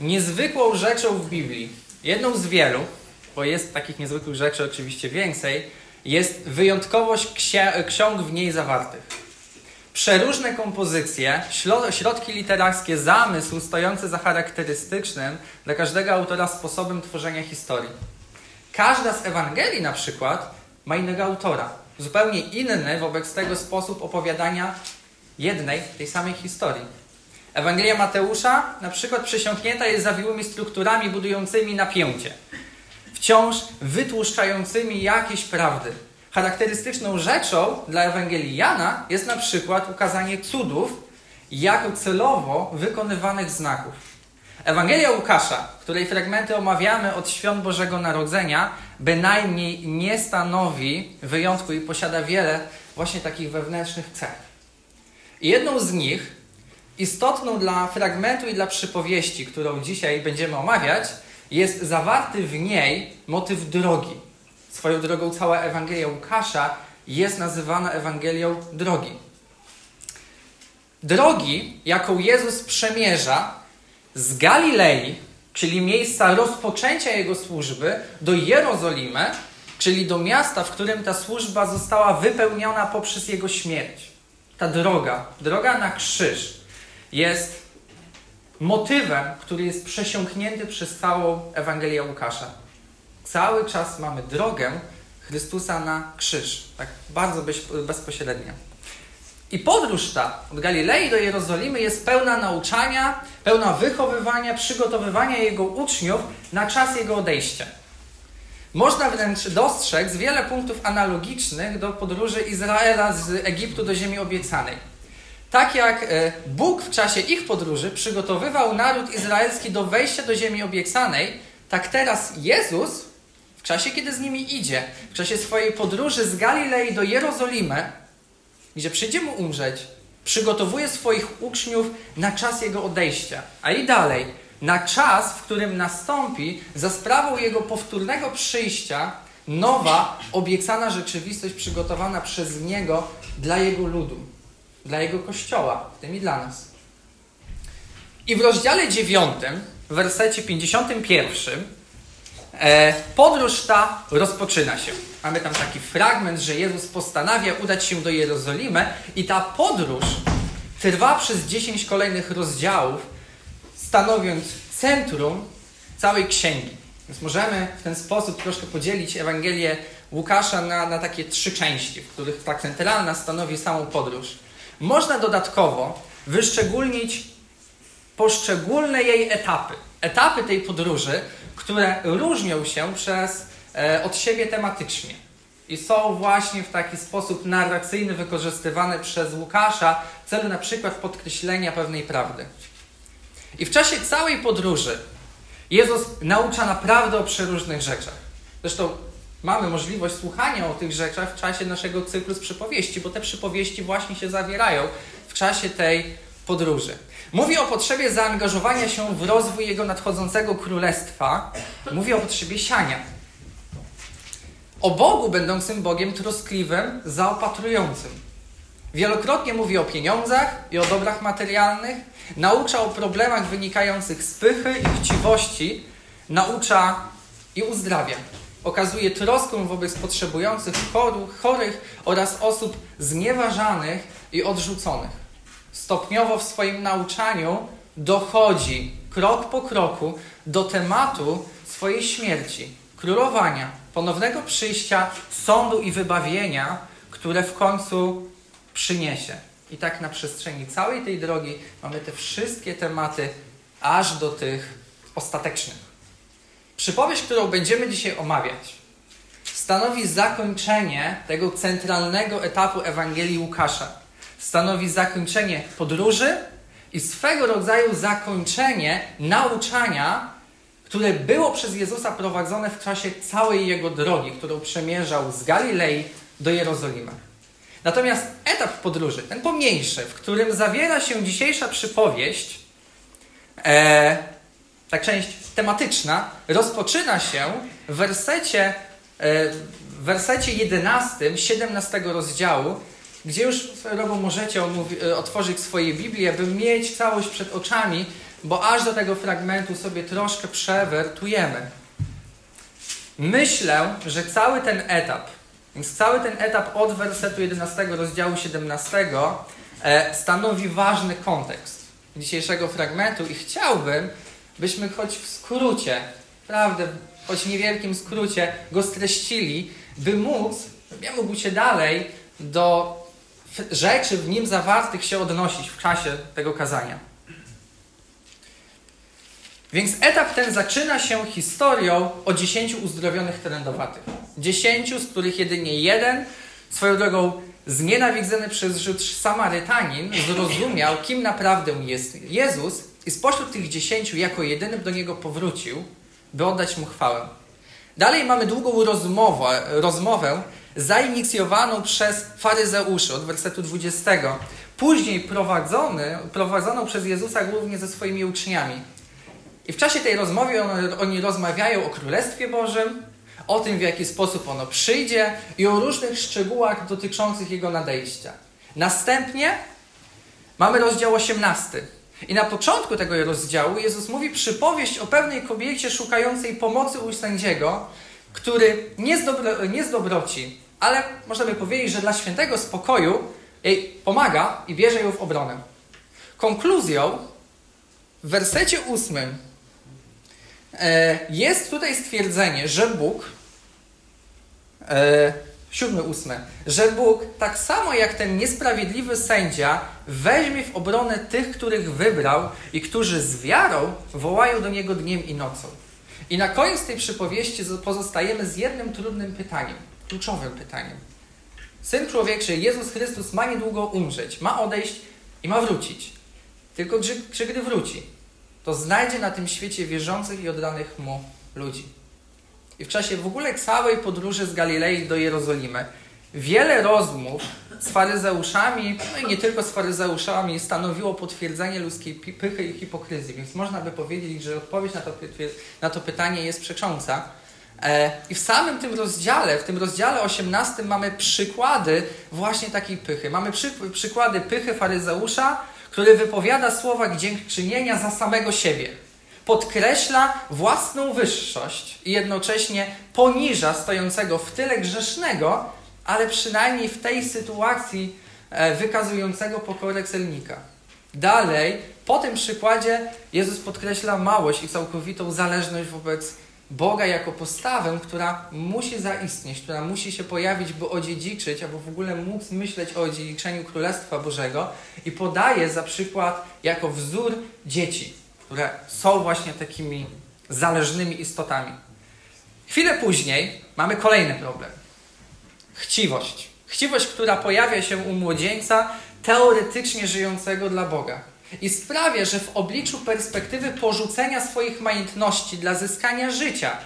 niezwykłą rzeczą w Biblii, jedną z wielu, bo jest takich niezwykłych rzeczy oczywiście więcej, jest wyjątkowość ksiąg w niej zawartych. Przeróżne kompozycje, środki literarskie, zamysł stojący za charakterystycznym dla każdego autora sposobem tworzenia historii. Każda z Ewangelii na przykład ma innego autora, zupełnie inny wobec tego sposób opowiadania jednej, tej samej historii. Ewangelia Mateusza na przykład przesiąknięta jest zawiłymi strukturami budującymi napięcie, wciąż wytłuszczającymi jakieś prawdy. Charakterystyczną rzeczą dla Ewangelii Jana jest na przykład ukazanie cudów jako celowo wykonywanych znaków. Ewangelia Łukasza, której fragmenty omawiamy od świąt Bożego Narodzenia, bynajmniej nie stanowi wyjątku i posiada wiele właśnie takich wewnętrznych cech. Jedną z nich, istotną dla fragmentu i dla przypowieści, którą dzisiaj będziemy omawiać, jest zawarty w niej motyw drogi. Swoją drogą cała Ewangelia Łukasza jest nazywana Ewangelią drogi. Drogi, jaką Jezus przemierza z Galilei, czyli miejsca rozpoczęcia Jego służby, do Jerozolimy, czyli do miasta, w którym ta służba została wypełniona poprzez Jego śmierć. Ta droga, droga na krzyż, jest motywem, który jest przesiąknięty przez całą Ewangelię Łukasza. Cały czas mamy drogę Chrystusa na krzyż, tak bardzo bezpośrednio. I podróż ta od Galilei do Jerozolimy jest pełna nauczania, pełna wychowywania, przygotowywania jego uczniów na czas jego odejścia. Można wręcz dostrzec wiele punktów analogicznych do podróży Izraela z Egiptu do Ziemi Obiecanej. Tak jak e, Bóg w czasie ich podróży przygotowywał naród izraelski do wejścia do Ziemi Obiecanej, tak teraz Jezus, w czasie kiedy z nimi idzie, w czasie swojej podróży z Galilei do Jerozolimy, gdzie przyjdzie mu umrzeć, przygotowuje swoich uczniów na czas jego odejścia, a i dalej, na czas, w którym nastąpi za sprawą jego powtórnego przyjścia nowa, obiecana rzeczywistość przygotowana przez niego dla jego ludu, dla jego kościoła, w tym i dla nas. I w rozdziale 9, w wersecie 51, E, podróż ta rozpoczyna się. Mamy tam taki fragment, że Jezus postanawia udać się do Jerozolimy i ta podróż trwa przez 10 kolejnych rozdziałów, stanowiąc centrum całej księgi. Więc możemy w ten sposób troszkę podzielić Ewangelię Łukasza na, na takie trzy części, w których ta centralna stanowi samą podróż. Można dodatkowo wyszczególnić poszczególne jej etapy. Etapy tej podróży, które różnią się przez, e, od siebie tematycznie i są właśnie w taki sposób narracyjny wykorzystywane przez Łukasza w celu na przykład podkreślenia pewnej prawdy. I w czasie całej podróży Jezus naucza naprawdę o przeróżnych rzeczach. Zresztą mamy możliwość słuchania o tych rzeczach w czasie naszego cyklu z przypowieści, bo te przypowieści właśnie się zawierają w czasie tej podróży. Mówi o potrzebie zaangażowania się w rozwój jego nadchodzącego królestwa. Mówi o potrzebie siania. O Bogu będącym Bogiem troskliwym, zaopatrującym. Wielokrotnie mówi o pieniądzach i o dobrach materialnych. Naucza o problemach wynikających z pychy i chciwości. Naucza i uzdrawia. Okazuje troskę wobec potrzebujących, chorych oraz osób znieważanych i odrzuconych stopniowo w swoim nauczaniu dochodzi krok po kroku do tematu swojej śmierci, królowania, ponownego przyjścia, sądu i wybawienia, które w końcu przyniesie. I tak na przestrzeni całej tej drogi mamy te wszystkie tematy, aż do tych ostatecznych. Przypowieść, którą będziemy dzisiaj omawiać, stanowi zakończenie tego centralnego etapu Ewangelii Łukasza stanowi zakończenie podróży i swego rodzaju zakończenie nauczania, które było przez Jezusa prowadzone w czasie całej jego drogi, którą przemierzał z Galilei do Jerozolimy. Natomiast etap podróży, ten pomniejszy, w którym zawiera się dzisiejsza przypowieść, e, ta część tematyczna, rozpoczyna się w wersecie, e, w wersecie 11, 17 rozdziału, gdzie już drogą możecie e, otworzyć swoje Biblię, by mieć całość przed oczami, bo aż do tego fragmentu sobie troszkę przewertujemy. Myślę, że cały ten etap, więc cały ten etap od wersetu 11 rozdziału 17 e, stanowi ważny kontekst dzisiejszego fragmentu i chciałbym, byśmy choć w skrócie, prawdę, choć niewielkim skrócie go streścili, by móc, ja mógł się dalej do rzeczy w nim zawartych się odnosić w czasie tego kazania. Więc etap ten zaczyna się historią o dziesięciu uzdrowionych trędowatych. Dziesięciu, z których jedynie jeden, swoją drogą znienawidzony przez Żyd Samarytanin, zrozumiał, kim naprawdę jest Jezus i spośród tych dziesięciu jako jedyny do Niego powrócił, by oddać Mu chwałę. Dalej mamy długą rozmowę, rozmowę zainicjowaną przez faryzeuszy od wersetu 20. Później prowadzony, prowadzoną przez Jezusa głównie ze swoimi uczniami. I w czasie tej rozmowy on, oni rozmawiają o Królestwie Bożym, o tym, w jaki sposób ono przyjdzie i o różnych szczegółach dotyczących jego nadejścia. Następnie mamy rozdział 18. I na początku tego rozdziału Jezus mówi przypowieść o pewnej kobiecie szukającej pomocy u sędziego, który nie z, dobro, nie z dobroci, ale można by powiedzieć, że dla świętego spokoju jej pomaga i bierze ją w obronę. Konkluzją w wersecie ósmym e, jest tutaj stwierdzenie, że Bóg, e, siódmy, ósmy, że Bóg tak samo jak ten niesprawiedliwy sędzia weźmie w obronę tych, których wybrał i którzy z wiarą wołają do Niego dniem i nocą. I na koniec tej przypowieści pozostajemy z jednym trudnym pytaniem kluczowym pytaniem. Syn człowieczy, Jezus Chrystus, ma niedługo umrzeć, ma odejść i ma wrócić. Tylko czy, czy gdy wróci, to znajdzie na tym świecie wierzących i oddanych Mu ludzi. I w czasie w ogóle całej podróży z Galilei do Jerozolimy wiele rozmów z faryzeuszami, no i nie tylko z faryzeuszami, stanowiło potwierdzenie ludzkiej pychy i hipokryzji. Więc można by powiedzieć, że odpowiedź na to, na to pytanie jest przecząca. E, I w samym tym rozdziale, w tym rozdziale 18 mamy przykłady właśnie takiej pychy. Mamy przy, przykłady pychy faryzeusza, który wypowiada słowa dziękczynienia za samego siebie. Podkreśla własną wyższość i jednocześnie poniża stojącego w tyle grzesznego, ale przynajmniej w tej sytuacji e, wykazującego pokorę celnika. Dalej, po tym przykładzie Jezus podkreśla małość i całkowitą zależność wobec Boga jako postawę, która musi zaistnieć, która musi się pojawić, by odziedziczyć, albo w ogóle móc myśleć o odziedziczeniu Królestwa Bożego i podaje za przykład jako wzór dzieci, które są właśnie takimi zależnymi istotami. Chwilę później mamy kolejny problem. Chciwość. Chciwość, która pojawia się u młodzieńca teoretycznie żyjącego dla Boga i sprawia, że w obliczu perspektywy porzucenia swoich majątności dla zyskania życia,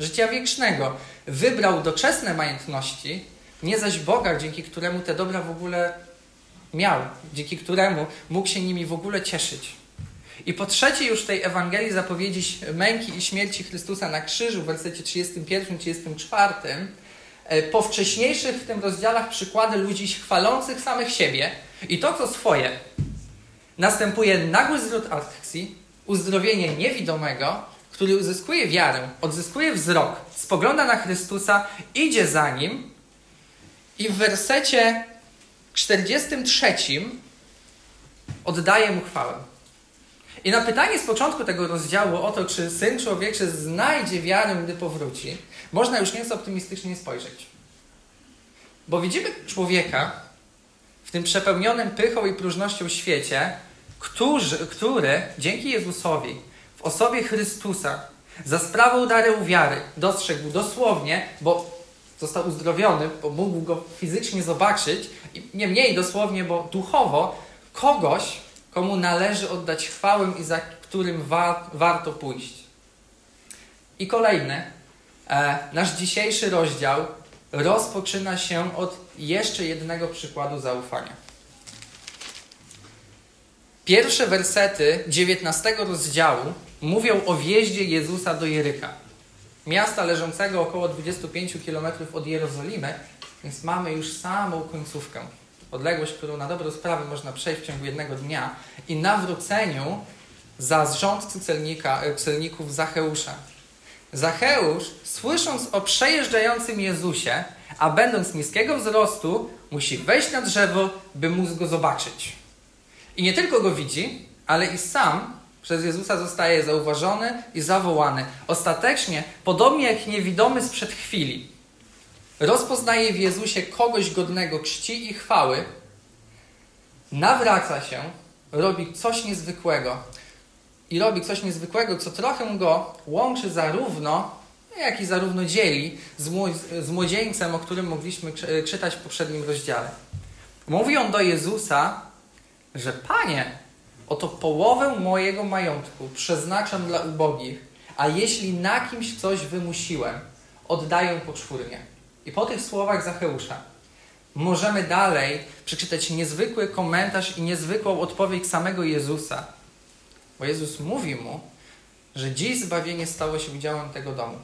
życia wiecznego, wybrał doczesne majątności, nie zaś Boga, dzięki któremu te dobra w ogóle miał, dzięki któremu mógł się nimi w ogóle cieszyć. I po trzecie już tej Ewangelii zapowiedzi męki i śmierci Chrystusa na krzyżu w wersecie 31-34, e, po wcześniejszych w tym rozdziałach przykłady ludzi chwalących samych siebie i to, co swoje, następuje nagły zwrot akcji, uzdrowienie niewidomego, który uzyskuje wiarę, odzyskuje wzrok, spogląda na Chrystusa, idzie za nim i w wersecie 43 oddaje mu chwałę. I na pytanie z początku tego rozdziału o to, czy Syn Człowieczy znajdzie wiarę, gdy powróci, można już nieco optymistycznie spojrzeć. Bo widzimy człowieka w tym przepełnionym pychą i próżnością świecie, którzy, który dzięki Jezusowi w osobie Chrystusa za sprawą daru wiary dostrzegł dosłownie, bo został uzdrowiony, bo mógł go fizycznie zobaczyć, i nie mniej dosłownie, bo duchowo, kogoś, komu należy oddać chwałę i za którym wa warto pójść. I kolejny, e, nasz dzisiejszy rozdział rozpoczyna się od jeszcze jednego przykładu zaufania. Pierwsze wersety 19 rozdziału mówią o wjeździe Jezusa do Jerycha, miasta leżącego około 25 km od Jerozolimy, więc mamy już samą końcówkę. Odległość, którą na dobrą sprawę można przejść w ciągu jednego dnia i nawróceniu za rządcy celnika, e, celników Zacheusza. Zacheusz, słysząc o przejeżdżającym Jezusie, a będąc niskiego wzrostu, musi wejść na drzewo, by móc go zobaczyć. I nie tylko go widzi, ale i sam przez Jezusa zostaje zauważony i zawołany. Ostatecznie, podobnie jak niewidomy sprzed chwili, rozpoznaje w Jezusie kogoś godnego czci i chwały, nawraca się, robi coś niezwykłego. I robi coś niezwykłego, co trochę go łączy zarówno, jak i zarówno dzieli z, młodzieńcem, o którym mogliśmy czytać w poprzednim rozdziale. Mówi on do Jezusa, że Panie, oto połowę mojego majątku przeznaczam dla ubogich, a jeśli na kimś coś wymusiłem, oddaję poczwórnie. I po tych słowach Zacheusza możemy dalej przeczytać niezwykły komentarz i niezwykłą odpowiedź samego Jezusa. Bo Jezus mówi mu, że dziś zbawienie stało się udziałem tego domu,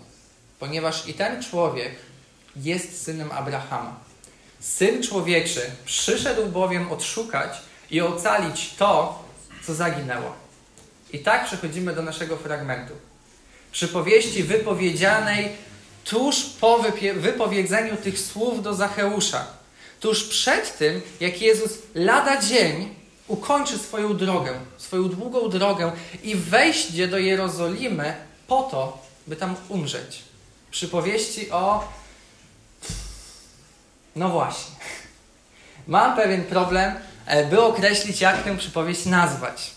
ponieważ i ten człowiek jest synem Abrahama. Syn człowieczy przyszedł bowiem odszukać i ocalić to, co zaginęło. I tak przechodzimy do naszego fragmentu. Przypowieści wypowiedzianej tuż po wypowiedzeniu tych słów do Zacheusza. Tuż przed tym, jak Jezus lada dzień ukończy swoją drogę, swoją długą drogę i wejdzie do Jerozolimy po to, by tam umrzeć. Przypowieści o. No właśnie. Mam pewien problem, e, by określić, jak tę przypowieść nazwać.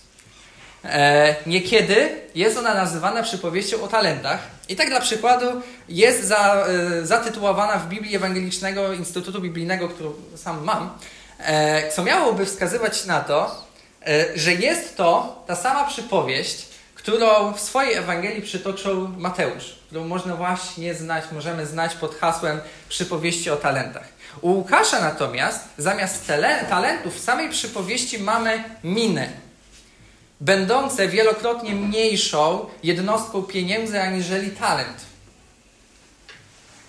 E, niekiedy jest ona nazywana przypowieścią o talentach. I tak dla przykładu jest za, e, zatytułowana w Biblii Ewangelicznego Instytutu Biblijnego, którą sam mam, e, co miałoby wskazywać na to, że jest to ta sama przypowieść, którą w swojej Ewangelii przytoczył Mateusz, którą można właśnie znać, możemy znać pod hasłem przypowieści o talentach. U Łukasza natomiast zamiast talentów w samej przypowieści mamy miny będące wielokrotnie mniejszą jednostką pieniędzy aniżeli talent.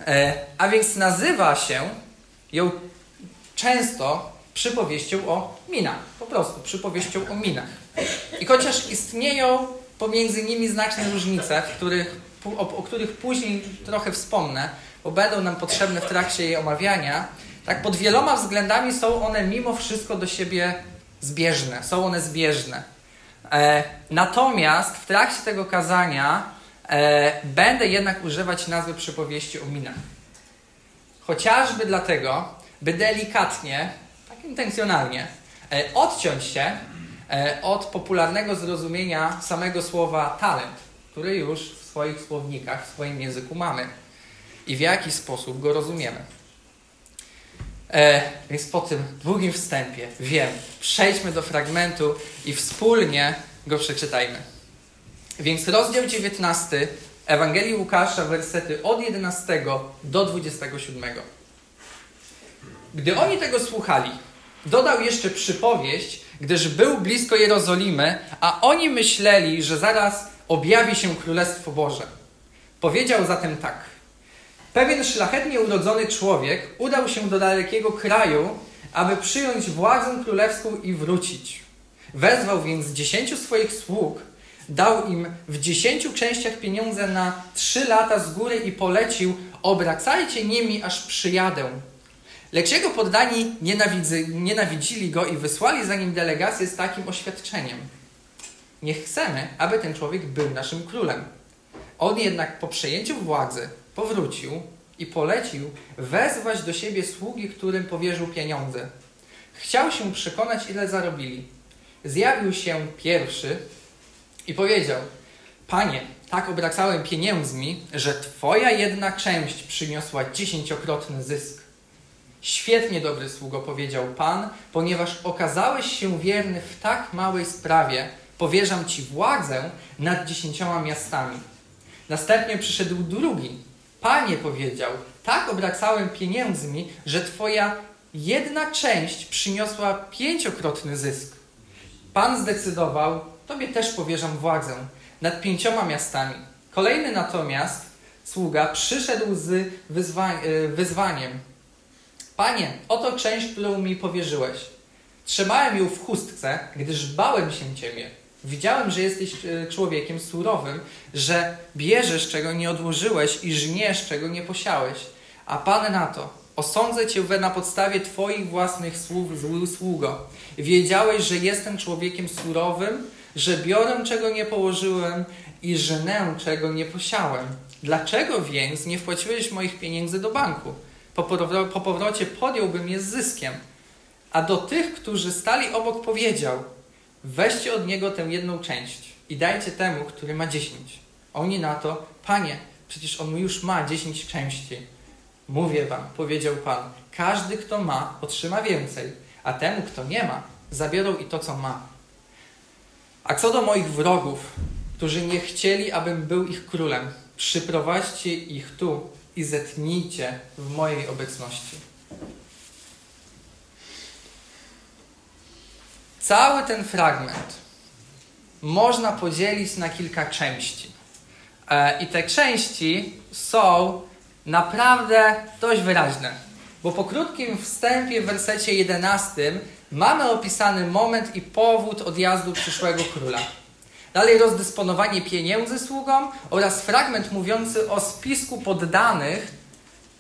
E, a więc nazywa się ją często przypowieścią o minach. Po prostu przypowieścią o minach. I chociaż istnieją pomiędzy nimi znaczne różnice, których, o, o których później trochę wspomnę, bo będą nam potrzebne w trakcie jej omawiania, tak pod wieloma względami są one mimo wszystko do siebie zbieżne. Są one zbieżne. E, natomiast w trakcie tego kazania e, będę jednak używać nazwy przypowieści o minach. Chociażby dlatego, by delikatnie, tak intencjonalnie, e, odciąć się e, od popularnego zrozumienia samego słowa talent, który już w swoich słownikach, w swoim języku mamy i w jaki sposób go rozumiemy. E, więc po tym długim wstępie wiem, przejdźmy do fragmentu i wspólnie go przeczytajmy. Więc rozdział 19 Ewangelii Łukasza, wersety od 11 do 27. Gdy oni tego słuchali, dodał jeszcze przypowieść, gdyż był blisko Jerozolimy, a oni myśleli, że zaraz objawi się Królestwo Boże. Powiedział zatem tak – Pewien szlachetnie urodzony człowiek udał się do dalekiego kraju, aby przyjąć władzę królewską i wrócić. Wezwał więc dziesięciu swoich sług, dał im w dziesięciu częściach pieniądze na trzy lata z góry i polecił: Obracajcie nimi, aż przyjadę. Lecz jego poddani nienawidzili go i wysłali za nim delegację z takim oświadczeniem: Nie chcemy, aby ten człowiek był naszym królem. On jednak po przejęciu władzy powrócił i polecił wezwać do siebie sługi, którym powierzył pieniądze. Chciał się przekonać, ile zarobili. Zjawił się pierwszy i powiedział: Panie, tak obracałem pieniędzmi, że Twoja jedna część przyniosła dziesięciokrotny zysk. Świetnie, dobry sługo, powiedział Pan, ponieważ okazałeś się wierny w tak małej sprawie, powierzam Ci władzę nad dziesięcioma miastami. Następnie przyszedł drugi Panie powiedział, tak obracałem pieniędzmi, że Twoja jedna część przyniosła pięciokrotny zysk. Pan zdecydował, Tobie też powierzam władzę nad pięcioma miastami. Kolejny natomiast sługa przyszedł z wyzwa e, wyzwaniem. Panie, oto część, którą mi powierzyłeś. Trzymałem ją w chustce, gdyż bałem się Ciebie. Widziałem, że jesteś e, człowiekiem surowym, że bierzesz, czego nie odłożyłeś i żniesz, czego nie posiałeś. A Pan na to, osądzę Cię na podstawie Twoich własnych słów, zły sługo. Wiedziałeś, że jestem człowiekiem surowym, że biorę, czego nie położyłem i żnę, czego nie posiałem. Dlaczego więc nie wpłaciłeś moich pieniędzy do banku? Po, po powrocie podjąłbym je z zyskiem. A do tych, którzy stali obok, powiedział: Weźcie od niego tę jedną część i dajcie temu, który ma dziesięć. Oni na to: Panie, przecież on już ma dziesięć części. Mówię wam, powiedział Pan: Każdy, kto ma, otrzyma więcej, a temu, kto nie ma, zabiorą i to, co ma. A co do moich wrogów, którzy nie chcieli, abym był ich królem, przyprowadźcie ich tu i zetnijcie w mojej obecności. Cały ten fragment można podzielić na kilka części. E, I te części są naprawdę dość wyraźne. Bo po krótkim wstępie w wersecie 11 mamy opisany moment i powód odjazdu przyszłego króla. Dalej rozdysponowanie pieniędzy sługom oraz fragment mówiący o spisku poddanych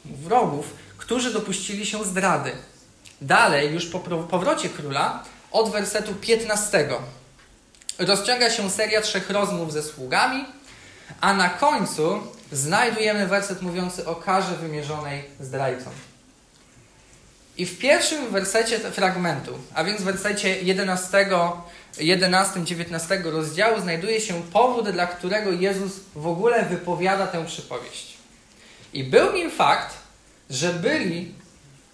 wrogów, którzy dopuścili się zdrady. Dalej, już po powrocie króla, od wersetu 15 rozciąga się seria trzech rozmów ze sługami, a na końcu znajdujemy werset mówiący o karze wymierzonej zdrajcom. I w pierwszym wersecie fragmentu, a więc w wersecie 11, 11, 19 rozdziału, znajduje się powód, dla którego Jezus w ogóle wypowiada tę przypowieść. I był nim fakt, że byli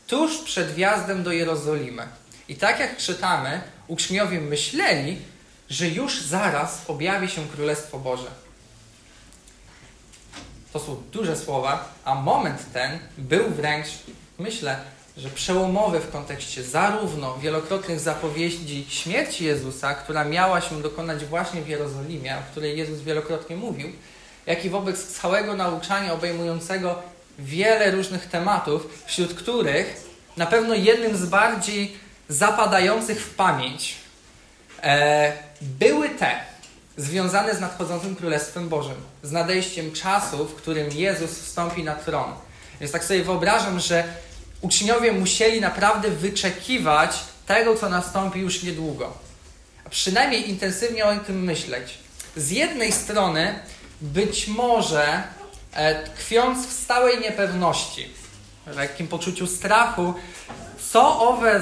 tuż przed wjazdem do Jerozolimy. I tak jak czytamy, uczniowie myśleli, że już zaraz objawi się Królestwo Boże. To są duże słowa, a moment ten był wręcz, myślę, że przełomowy w kontekście zarówno wielokrotnych zapowiedzi śmierci Jezusa, która miała się dokonać właśnie w Jerozolimie, o której Jezus wielokrotnie mówił, jak i wobec całego nauczania obejmującego wiele różnych tematów, wśród których na pewno jednym z bardziej zapadających w pamięć e, były te związane z nadchodzącym Królestwem Bożym, z nadejściem czasu, w którym Jezus wstąpi na tron. Więc tak sobie wyobrażam, że uczniowie musieli naprawdę wyczekiwać tego, co nastąpi już niedługo. A przynajmniej intensywnie o tym myśleć. Z jednej strony, być może e, tkwiąc w stałej niepewności, w takim poczuciu strachu, co owe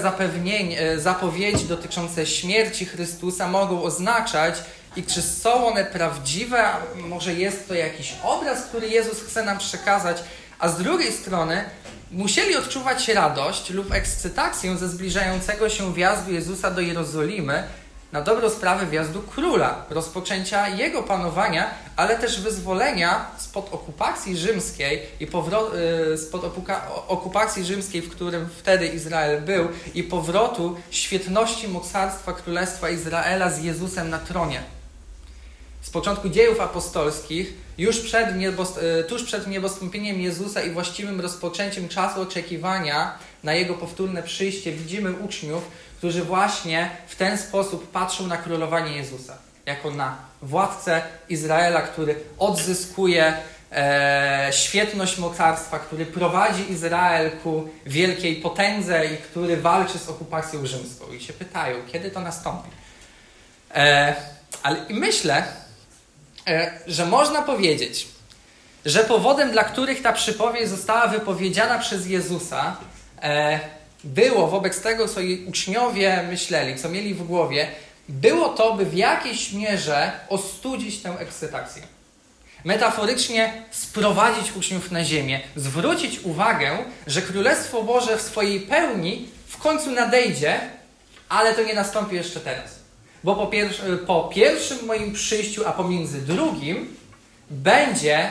e, zapowiedzi dotyczące śmierci Chrystusa mogą oznaczać i czy są one prawdziwe, może jest to jakiś obraz, który Jezus chce nam przekazać, a z drugiej strony musieli odczuwać radość lub ekscytację ze zbliżającego się wjazdu Jezusa do Jerozolimy, na dobrą sprawę wjazdu króla, rozpoczęcia jego panowania, ale też wyzwolenia spod okupacji rzymskiej i powro- y, spod okupacji rzymskiej, w którym wtedy Izrael był, i powrotu świetności mocarstwa Królestwa Izraela z Jezusem na tronie. Z początku dziejów apostolskich, już przed y, tuż przed niebostąpieniem Jezusa i właściwym rozpoczęciem czasu oczekiwania na Jego powtórne przyjście, widzimy uczniów, którzy właśnie w ten sposób patrzą na królowanie Jezusa, jako na władcę Izraela, który odzyskuje e, świetność mocarstwa, który prowadzi Izrael ku wielkiej potędze i który walczy z okupacją rzymską. I się pytają, kiedy to nastąpi. E, ale myślę, e, że można powiedzieć, że powodem, dla których ta przypowieść została wypowiedziana przez Jezusa, e, było wobec tego, co jej uczniowie myśleli, co mieli w głowie, było to, by w jakiejś mierze ostudzić tę ekscytację. Metaforycznie sprowadzić uczniów na ziemię, zwrócić uwagę, że Królestwo Boże w swojej pełni w końcu nadejdzie, ale to nie nastąpi jeszcze teraz. Bo po, pier po pierwszym moim przyjściu, a pomiędzy drugim, będzie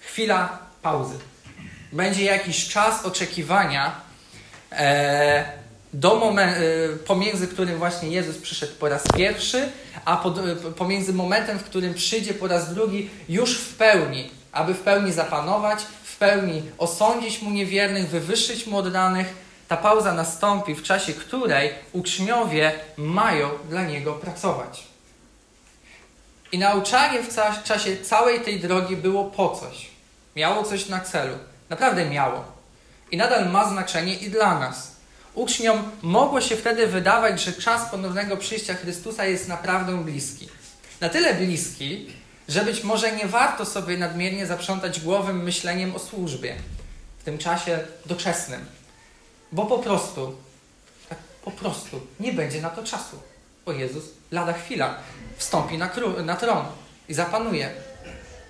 chwila pauzy. Będzie jakiś czas oczekiwania, do momen- e, pomiędzy którym właśnie Jezus przyszedł po raz pierwszy, a pod, e, pomiędzy momentem, w którym przyjdzie po raz drugi, już w pełni, aby w pełni zapanować, w pełni osądzić mu niewiernych, wywyższyć mu oddanych, ta pauza nastąpi, w czasie której uczniowie mają dla niego pracować. I nauczanie w czasie całej tej drogi było po coś. Miało coś na celu. Naprawdę miało. I nadal ma znaczenie i dla nas. Uczniom mogło się wtedy wydawać, że czas ponownego przyjścia Chrystusa jest naprawdę bliski. Na tyle bliski, że być może nie warto sobie nadmiernie zaprzątać głową myśleniem o służbie w tym czasie doczesnym. Bo po prostu, tak po prostu nie będzie na to czasu. Bo Jezus lada chwila wstąpi na, na tron i zapanuje.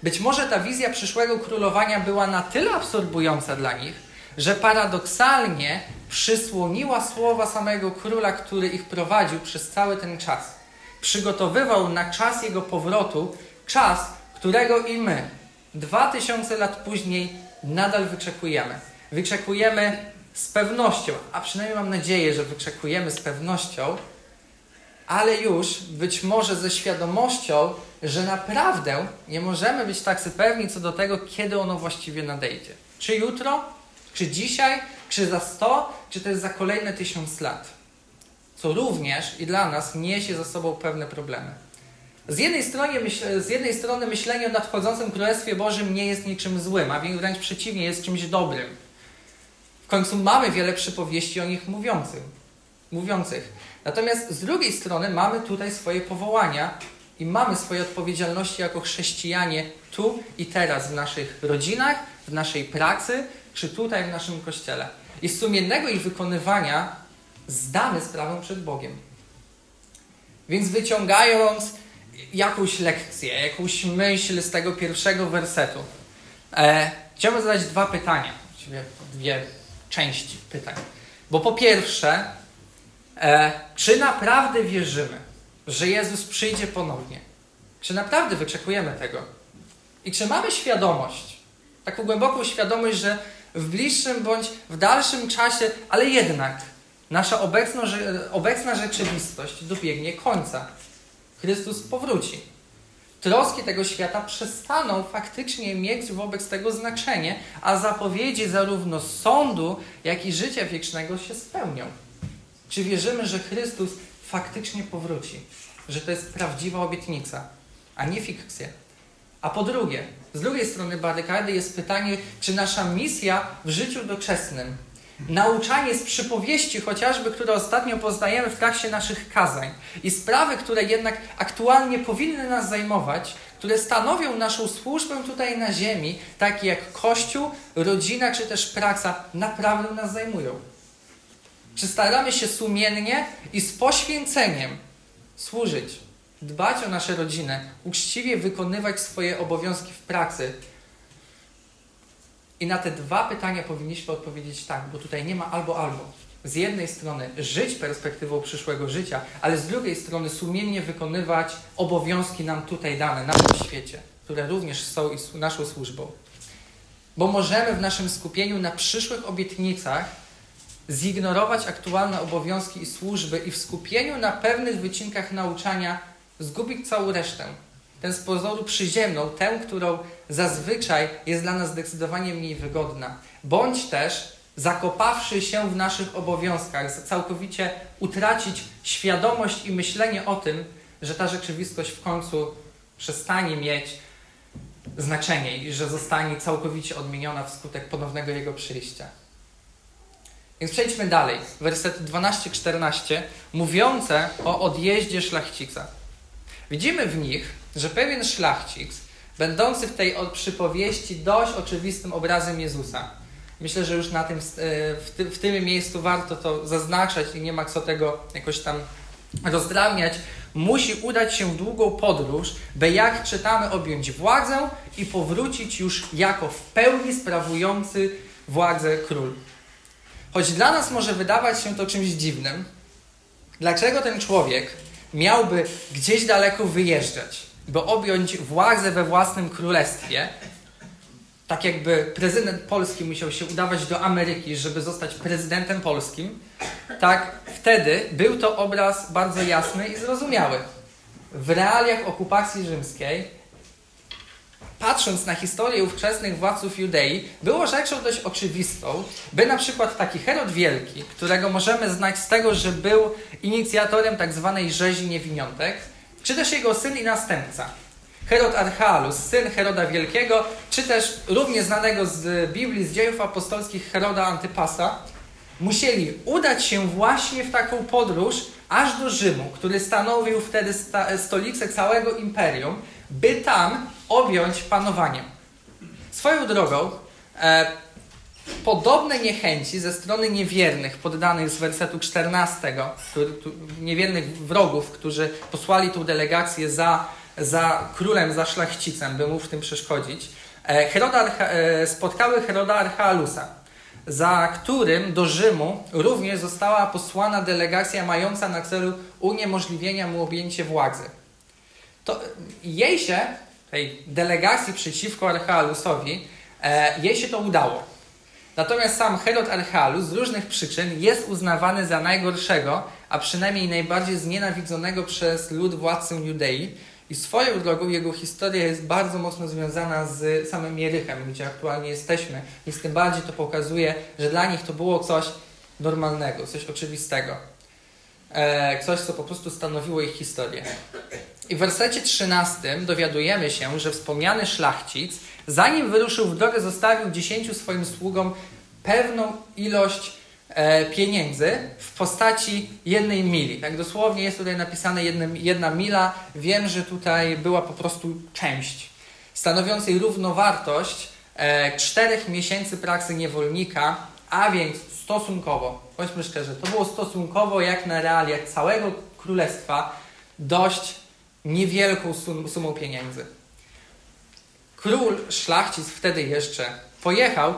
Być może ta wizja przyszłego królowania była na tyle absorbująca dla nich, że paradoksalnie przysłoniła słowa samego króla, który ich prowadził przez cały ten czas. Przygotowywał na czas jego powrotu, czas, którego i my, dwa tysiące lat później, nadal wyczekujemy. Wyczekujemy z pewnością, a przynajmniej mam nadzieję, że wyczekujemy z pewnością, ale już być może ze świadomością, że naprawdę nie możemy być tak pewni co do tego, kiedy ono właściwie nadejdzie. Czy jutro, czy dzisiaj, czy za 100, czy jest za kolejne tysiąc lat. Co również i dla nas niesie za sobą pewne problemy. Z jednej, strony, z jednej strony myślenie o nadchodzącym Królestwie Bożym nie jest niczym złym, a wręcz przeciwnie, jest czymś dobrym. W końcu mamy wiele przypowieści o nich mówiących. mówiących. Natomiast z drugiej strony mamy tutaj swoje powołania i mamy swoje odpowiedzialności jako chrześcijanie tu i teraz w naszych rodzinach, w naszej pracy, czy tutaj w naszym kościele. I sumiennego ich wykonywania zdamy sprawę przed Bogiem. Więc wyciągając jakąś lekcję, jakąś myśl z tego pierwszego wersetu, e, chciałbym zadać dwa pytania, właściwie dwie części pytań. Bo po pierwsze, e, czy naprawdę wierzymy, że Jezus przyjdzie ponownie? Czy naprawdę wyczekujemy tego? I czy mamy świadomość, taką głęboką świadomość, że w bliższym bądź w dalszym czasie, ale jednak nasza obecna, obecna rzeczywistość dobiegnie końca. Chrystus powróci. Troski tego świata przestaną faktycznie mieć wobec tego znaczenie, a zapowiedzi zarówno sądu, jak i życia wiecznego się spełnią. Czy wierzymy, że Chrystus faktycznie powróci? Że to jest prawdziwa obietnica, a nie fikcja? A po drugie, z drugiej strony barykady jest pytanie, czy nasza misja w życiu doczesnym, nauczanie z przypowieści chociażby, które ostatnio poznajemy w trakcie naszych kazań i sprawy, które jednak aktualnie powinny nas zajmować, które stanowią naszą służbę tutaj na ziemi, takie jak Kościół, rodzina czy też praca, naprawdę nas zajmują. Czy staramy się sumiennie i z poświęceniem służyć dbać o nasze rodziny, uczciwie wykonywać swoje obowiązki w pracy. I na te dwa pytania powinniśmy odpowiedzieć tak, bo tutaj nie ma albo albo. Z jednej strony żyć perspektywą przyszłego życia, ale z drugiej strony sumiennie wykonywać obowiązki nam tutaj dane, na tym świecie, które również są naszą służbą. Bo możemy w naszym skupieniu na przyszłych obietnicach zignorować aktualne obowiązki i służby i w skupieniu na pewnych wycinkach nauczania zgubić całą resztę. Ten z pozoru przyziemną, tę, którą zazwyczaj jest dla nas zdecydowanie mniej wygodna. Bądź też, zakopawszy się w naszych obowiązkach, całkowicie utracić świadomość i myślenie o tym, że ta rzeczywistość w końcu przestanie mieć znaczenie i że zostanie całkowicie odmieniona wskutek ponownego jego przyjścia. Więc przejdźmy dalej. Wersety 12-14 mówiące o odjeździe szlachcica. Widzimy w nich, że pewien szlachcic, będący w tej przypowieści dość oczywistym obrazem Jezusa, myślę, że już na tym, e, w, tym, w tym miejscu warto to zaznaczać i nie ma co tego jakoś tam rozdrabniać, musi udać się w długą podróż, by jak czytamy objąć władzę i powrócić już jako w pełni sprawujący władzę król. Choć dla nas może wydawać się to czymś dziwnym, dlaczego ten człowiek miałby gdzieś daleko wyjeżdżać, by objąć władzę we własnym królestwie, tak jakby prezydent Polski musiał się udawać do Ameryki, żeby zostać prezydentem polskim, tak wtedy był to obraz bardzo jasny i zrozumiały. W realiach okupacji rzymskiej patrząc na historię ówczesnych władców Judei, było rzeczą dość oczywistą, by na przykład taki Herod Wielki, którego możemy znać z tego, że był inicjatorem tak zwanej rzezi niewiniątek, czy też jego syn i następca, Herod Archalus, syn Heroda Wielkiego, czy też równie znanego z Biblii, z dziejów apostolskich Heroda Antypasa, musieli udać się właśnie w taką podróż aż do Rzymu, który stanowił wtedy stolicę całego imperium, by tam objąć panowanie. Swoją drogą, e, podobne niechęci ze strony niewiernych, poddanych z wersetu 14, który, tu, niewiernych wrogów, którzy posłali tą delegację za, za królem, za szlachcicem, by mu w tym przeszkodzić, e, Heroda, e, spotkały Heroda Archalusa, za którym do Rzymu również została posłana delegacja mająca na celu uniemożliwienia mu objęcie władzy. To jej się, tej delegacji przeciwko Archalusowi, e, jej się to udało. Natomiast sam Herod Archalus z różnych przyczyn jest uznawany za najgorszego, a przynajmniej najbardziej znienawidzonego przez lud władcę Judei. I swoją drogą jego historia jest bardzo mocno związana z samym Jerychem, gdzie aktualnie jesteśmy. Więc tym bardziej to pokazuje, że dla nich to było coś normalnego, coś oczywistego. E, coś, co po prostu stanowiło ich historię. I w wersecie 13 dowiadujemy się, że wspomniany szlachcic, zanim wyruszył w drogę, zostawił dziesięciu swoim sługom pewną ilość e, pieniędzy w postaci jednej mili. Tak dosłownie jest tutaj napisane jedna, jedna mila. Wiem, że tutaj była po prostu część stanowiącej równowartość e, czterech miesięcy pracy niewolnika, a więc stosunkowo, bądźmy szczerzy, to było stosunkowo jak na realia całego królestwa dość niewielką sum, sumą pieniędzy. Król szlachcic wtedy jeszcze pojechał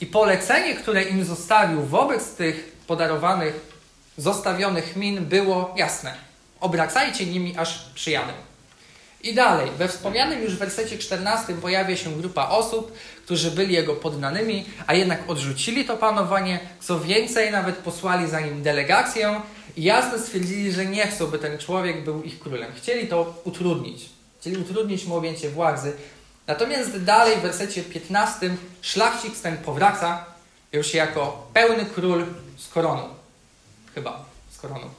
i polecenie, które im zostawił wobec tych podarowanych, zostawionych min było jasne. Obracajcie nimi, aż przyjadę. I dalej, we wspomnianym już wersecie 14 pojawia się grupa osób, którzy byli jego poddanymi, a jednak odrzucili to panowanie. Co więcej, nawet posłali za nim delegację jasno stwierdzili, że nie chcą, by ten człowiek był ich królem. Chcieli to utrudnić. Chcieli utrudnić mu objęcie władzy. Natomiast dalej w wersecie 15 szlachcic ten powraca już jako pełny król z koroną. Chyba z koroną.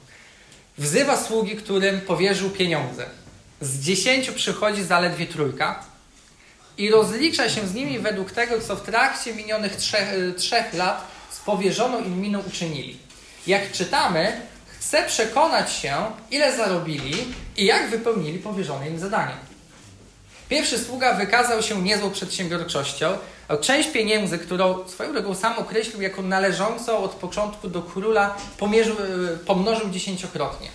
Wzywa sługi, którym powierzył pieniądze. Z dziesięciu przychodzi zaledwie trójka i rozlicza się z nimi według tego, co w trakcie minionych trzech, trzech lat z powierzoną im miną uczynili. Jak czytamy, chce przekonać się, ile zarobili i jak wypełnili powierzone im zadanie. Pierwszy sługa wykazał się niezłą przedsiębiorczością. Część pieniędzy, którą swoją drogą sam określił jako należącą od początku do króla, pomierzył, e, pomnożył dziesięciokrotnie.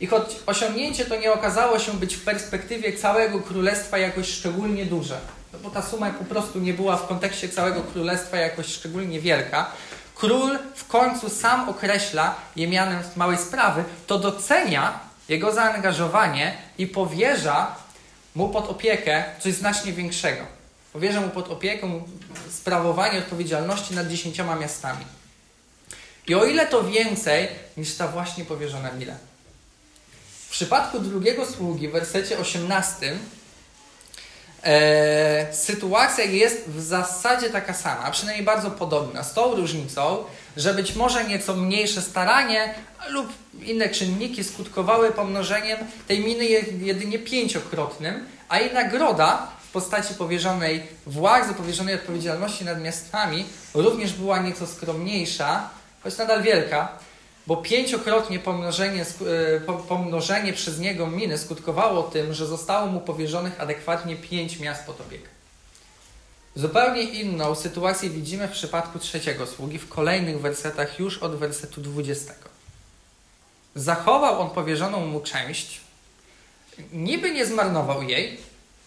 I choć osiągnięcie to nie okazało się być w perspektywie całego królestwa jakoś szczególnie duże, no bo ta suma po prostu nie była w kontekście całego królestwa jakoś szczególnie wielka, król w końcu sam określa je mianem małej sprawy, to docenia jego zaangażowanie i powierza mu pod opiekę coś znacznie większego. Powierza mu pod opiekę sprawowanie odpowiedzialności nad dziesięcioma miastami. I o ile to więcej niż ta właśnie powierzona mile. W przypadku drugiego sługi w wersecie 18 e, sytuacja jest w zasadzie taka sama, a przynajmniej bardzo podobna, z tą różnicą, że być może nieco mniejsze staranie lub inne czynniki skutkowały pomnożeniem tej miny jedynie pięciokrotnym, a jej nagroda w postaci powierzonej władzy, powierzonej odpowiedzialności nad miastami również była nieco skromniejsza, choć nadal wielka, bo pięciokrotnie pomnożenie, e, pomnożenie przez niego miny skutkowało tym, że zostało mu powierzonych adekwatnie pięć miast pod opiekę. Zupełnie inną sytuację widzimy w przypadku trzeciego sługi w kolejnych wersetach już od wersetu 20. Zachował on powierzoną mu część, niby nie zmarnował jej,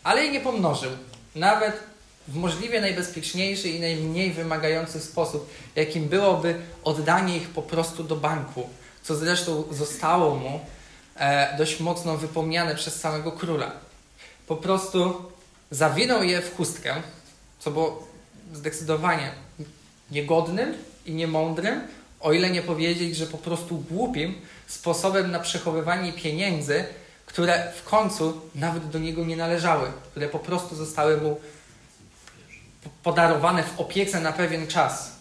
ale jej nie pomnożył. Nawet w możliwie najbezpieczniejszy i najmniej wymagający sposób, jakim byłoby oddanie ich po prostu do banku, co zresztą zostało mu e, dość mocno wypomniane przez samego króla. Po prostu zawinął je w chustkę, co było zdecydowanie niegodnym i niemądrym, o ile nie powiedzieć, że po prostu głupim sposobem na przechowywanie pieniędzy, które w końcu nawet do niego nie należały, które po prostu zostały mu podarowane w opiece na pewien czas.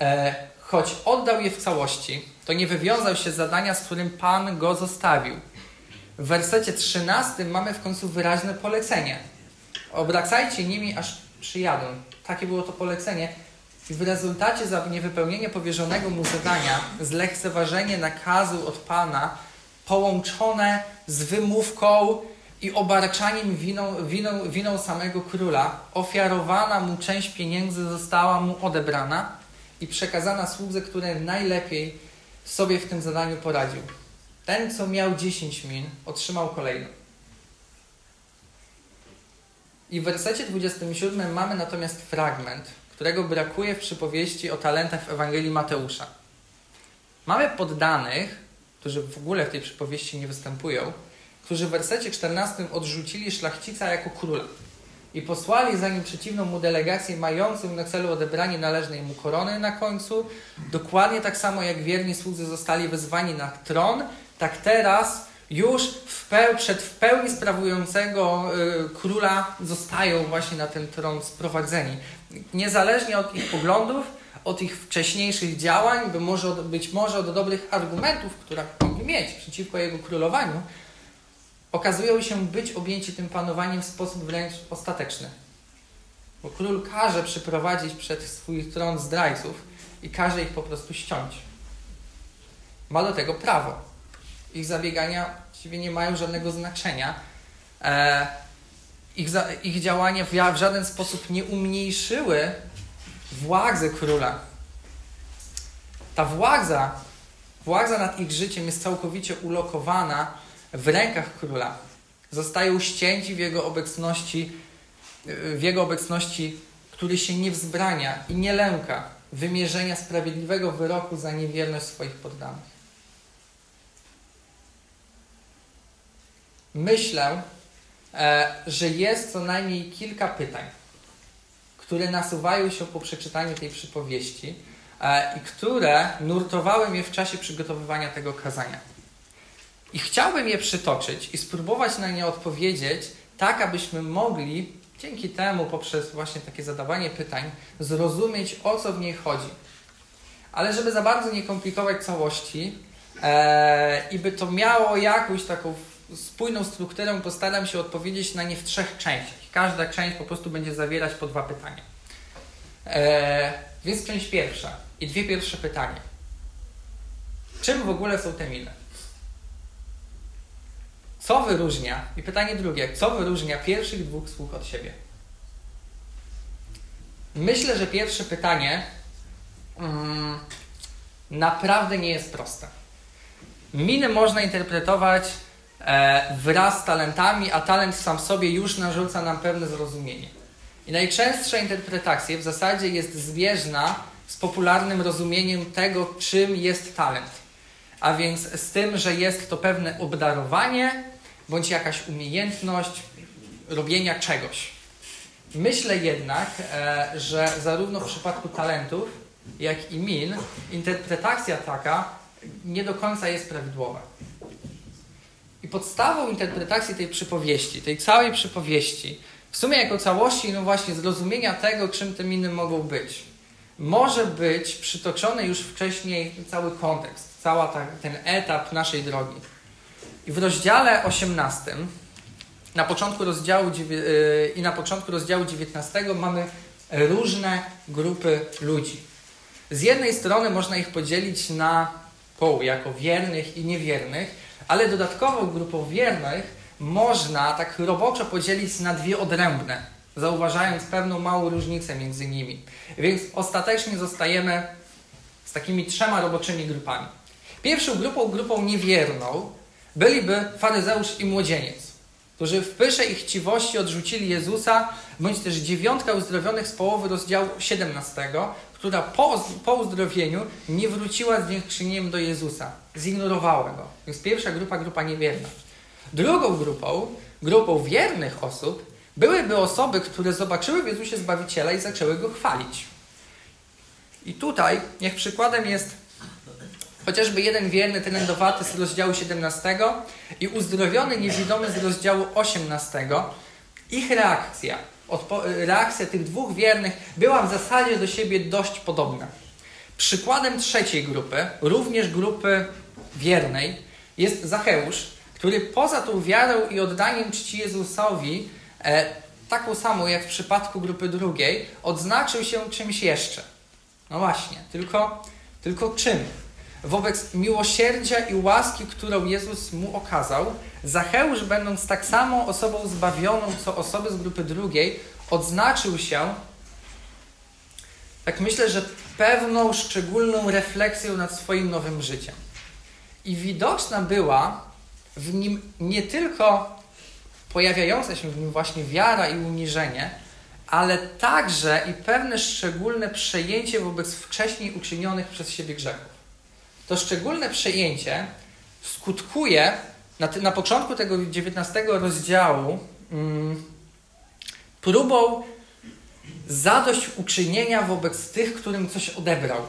E, choć oddał je w całości, to nie wywiązał się z zadania, z którym Pan go zostawił. W wersecie 13 mamy w końcu wyraźne polecenie. Obracajcie nimi, aż przyjadą. Takie było to polecenie. I w rezultacie za niewypełnienie powierzonego mu zadania, zlekceważenie nakazu od Pana, połączone z wymówką i obarczaniem winą, winą, winą samego króla, ofiarowana mu część pieniędzy została mu odebrana i przekazana słudze, który najlepiej sobie w tym zadaniu poradził. Ten, co miał 10 min, otrzymał kolejną. I w wersecie 27 mamy natomiast fragment, którego brakuje w przypowieści o talentach w Ewangelii Mateusza. Mamy poddanych, którzy w ogóle w tej przypowieści nie występują, którzy w wersecie 14 odrzucili szlachcica jako króla i posłali za nim przeciwną mu delegację mającą na celu odebranie należnej mu korony na końcu. Dokładnie tak samo jak wierni słudzy zostali wezwani na tron, tak teraz już w peł, przed w pełni sprawującego y, króla zostają właśnie na ten tron sprowadzeni. Niezależnie od ich poglądów, od ich wcześniejszych działań, by może, być może od dobrych argumentów, które mogli mieć przeciwko jego królowaniu, okazują się być objęci tym panowaniem w sposób wręcz ostateczny. Bo król każe przyprowadzić przed swój tron zdrajców i każe ich po prostu ściąć. Ma do tego prawo. Ich zabiegania właściwie nie mają żadnego znaczenia. E, ich, za, ich działania w, w żaden sposób nie umniejszyły władzy króla. Ta władza, władza nad ich życiem jest całkowicie ulokowana w rękach króla. Zostają ścięci w jego obecności, w jego obecności, który się nie wzbrania i nie lęka wymierzenia sprawiedliwego wyroku za niewierność swoich poddanych. Myślę, e, że jest co najmniej kilka pytań, które nasuwają się po przeczytaniu tej przypowieści e, i które nurtowały mnie w czasie przygotowywania tego kazania. I chciałbym je przytoczyć i spróbować na nie odpowiedzieć, tak abyśmy mogli dzięki temu, poprzez właśnie takie zadawanie pytań, zrozumieć o co w niej chodzi. Ale żeby za bardzo nie komplikować całości e, i by to miało jakąś taką spójną strukturę, postaram się odpowiedzieć na nie w trzech częściach. Każda część po prostu będzie zawierać po dwa pytania. E, więc część pierwsza i dwie pierwsze pytania. Czym w ogóle są te miny? Co wyróżnia, i pytanie drugie, co wyróżnia pierwszych dwóch słów od siebie? Myślę, że pierwsze pytanie mm, naprawdę nie jest proste. Miny można interpretować e, wraz z talentami, a talent sam sobie już narzuca nam pewne zrozumienie. I najczęstsza interpretacja w zasadzie jest zbieżna z popularnym rozumieniem tego, czym jest talent. A więc z tym, że jest to pewne obdarowanie, bądź jakaś umiejętność robienia czegoś. Myślę jednak, e, że zarówno w przypadku talentów, jak i min, interpretacja taka nie do końca jest prawidłowa. I podstawą interpretacji tej przypowieści, tej całej przypowieści, w sumie jako całości, no właśnie zrozumienia tego, czym te miny mogą być, może być przytoczony już wcześniej cały kontekst, cały ten etap naszej drogi. I w rozdziale 18 na początku rozdziału, y, i na początku rozdziału 19 mamy różne grupy ludzi. Z jednej strony można ich podzielić na pół, jako wiernych i niewiernych, ale dodatkową grupą wiernych można tak roboczo podzielić na dwie odrębne, zauważając pewną małą różnicę między nimi. Więc ostatecznie zostajemy z takimi trzema roboczymi grupami. Pierwszą grupą, grupą niewierną, byliby faryzeusz i młodzieniec, którzy w pysze i chciwości odrzucili Jezusa, bądź też dziewiątka uzdrowionych z połowy rozdziału 17, która po, po uzdrowieniu nie wróciła z dziękczynieniem do Jezusa. Zignorowała go. Więc pierwsza grupa, grupa niewierna. Drugą grupą, grupą wiernych osób, byłyby osoby, które zobaczyły w Jezusie Zbawiciela i zaczęły Go chwalić. I tutaj, niech przykładem jest Chociażby jeden wierny trendowaty z rozdziału 17 i uzdrowiony niewidomy z rozdziału 18, ich reakcja, reakcja tych dwóch wiernych była w zasadzie do siebie dość podobna. Przykładem trzeciej grupy, również grupy wiernej, jest Zacheusz, który poza tą wiarą i oddaniem czci Jezusowi, e, taką samą jak w przypadku grupy drugiej, odznaczył się czymś jeszcze. No właśnie, tylko, tylko czym? Wobec miłosierdzia i łaski, którą Jezus mu okazał, Zacheusz, będąc tak samo osobą zbawioną, co osoby z grupy drugiej, odznaczył się, tak myślę, że pewną szczególną refleksją nad swoim nowym życiem. I widoczna była w nim nie tylko pojawiająca się w nim właśnie wiara i uniżenie, ale także i pewne szczególne przejęcie wobec wcześniej uczynionych przez siebie grzechów. To szczególne przejęcie skutkuje na, na początku tego XIX rozdziału mm, próbą zadośćuczynienia wobec tych, którym coś odebrał.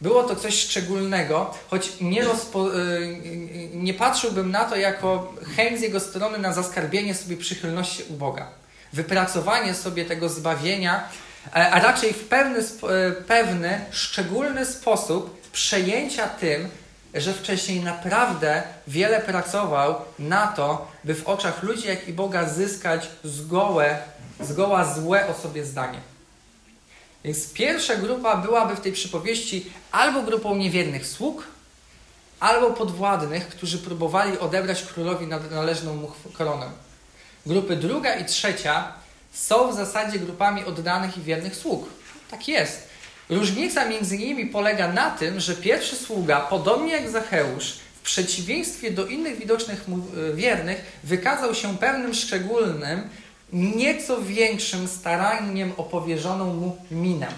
Było to coś szczególnego, choć nie, rozpo, y, y, nie patrzyłbym na to jako chęć z jego strony na zaskarbienie sobie przychylności u Boga. Wypracowanie sobie tego zbawienia, e, a raczej w pewny, e, pewny szczególny sposób przejęcia tym, że wcześniej naprawdę wiele pracował na to, by w oczach ludzi, jak i Boga zyskać zgołę, zgoła złe o sobie zdanie. Więc pierwsza grupa byłaby w tej przypowieści albo grupą niewiernych sług, albo podwładnych, którzy próbowali odebrać królowi należną mu koronę. Grupy druga i trzecia są w zasadzie grupami oddanych i wiernych sług. Tak jest. Różnica między nimi polega na tym, że pierwszy sługa, podobnie jak Zacheusz, w przeciwieństwie do innych widocznych mu e, wiernych, wykazał się pewnym szczególnym, nieco większym staraniem o powierzoną mu minę.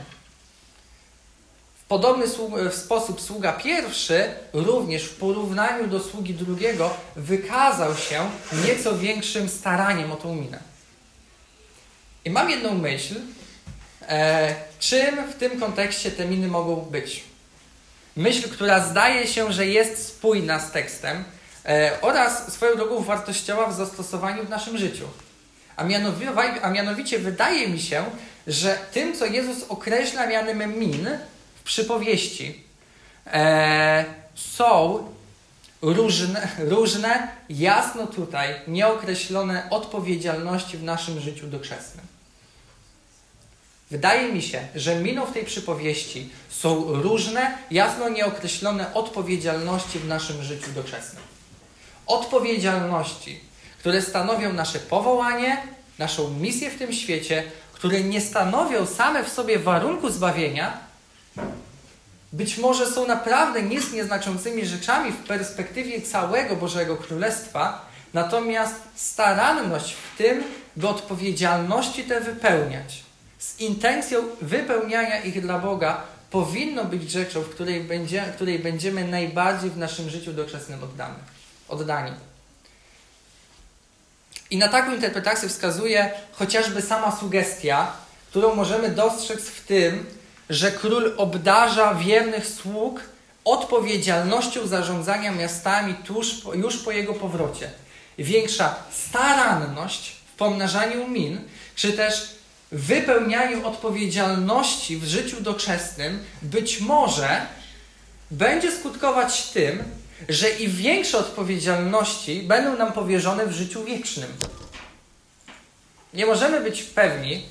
W podobny w sposób sługa pierwszy, również w porównaniu do sługi drugiego, wykazał się nieco większym staraniem o tą minę. I mam jedną myśl, e, czym w tym kontekście te miny mogą być. Myśl, która zdaje się, że jest spójna z tekstem e, oraz swoją drogą wartościowa w zastosowaniu w naszym życiu. A mianowicie, a mianowicie wydaje mi się, że tym, co Jezus określa mianem min w przypowieści, e, są różne, różne, jasno tutaj nieokreślone odpowiedzialności w naszym życiu doczesnym. Wydaje mi się, że miną w tej przypowieści są różne, jasno nieokreślone odpowiedzialności w naszym życiu doczesnym. Odpowiedzialności, które stanowią nasze powołanie, naszą misję w tym świecie, które nie stanowią same w sobie warunku zbawienia, być może są naprawdę nic nieznaczącymi rzeczami w perspektywie całego Bożego Królestwa, natomiast staranność w tym, by odpowiedzialności te wypełniać, z intencją wypełniania ich dla Boga, powinno być rzeczą, w której, będzie, której będziemy najbardziej w naszym życiu doczesnym oddani. oddani. I na taką interpretację wskazuje chociażby sama sugestia, którą możemy dostrzec w tym, że król obdarza wiernych sług odpowiedzialnością zarządzania miastami tuż po, już po jego powrocie. Większa staranność w pomnażaniu min, czy też wypełnianiu odpowiedzialności w życiu doczesnym być może będzie skutkować tym, że i większe odpowiedzialności będą nam powierzone w życiu wiecznym. Nie możemy być pewni,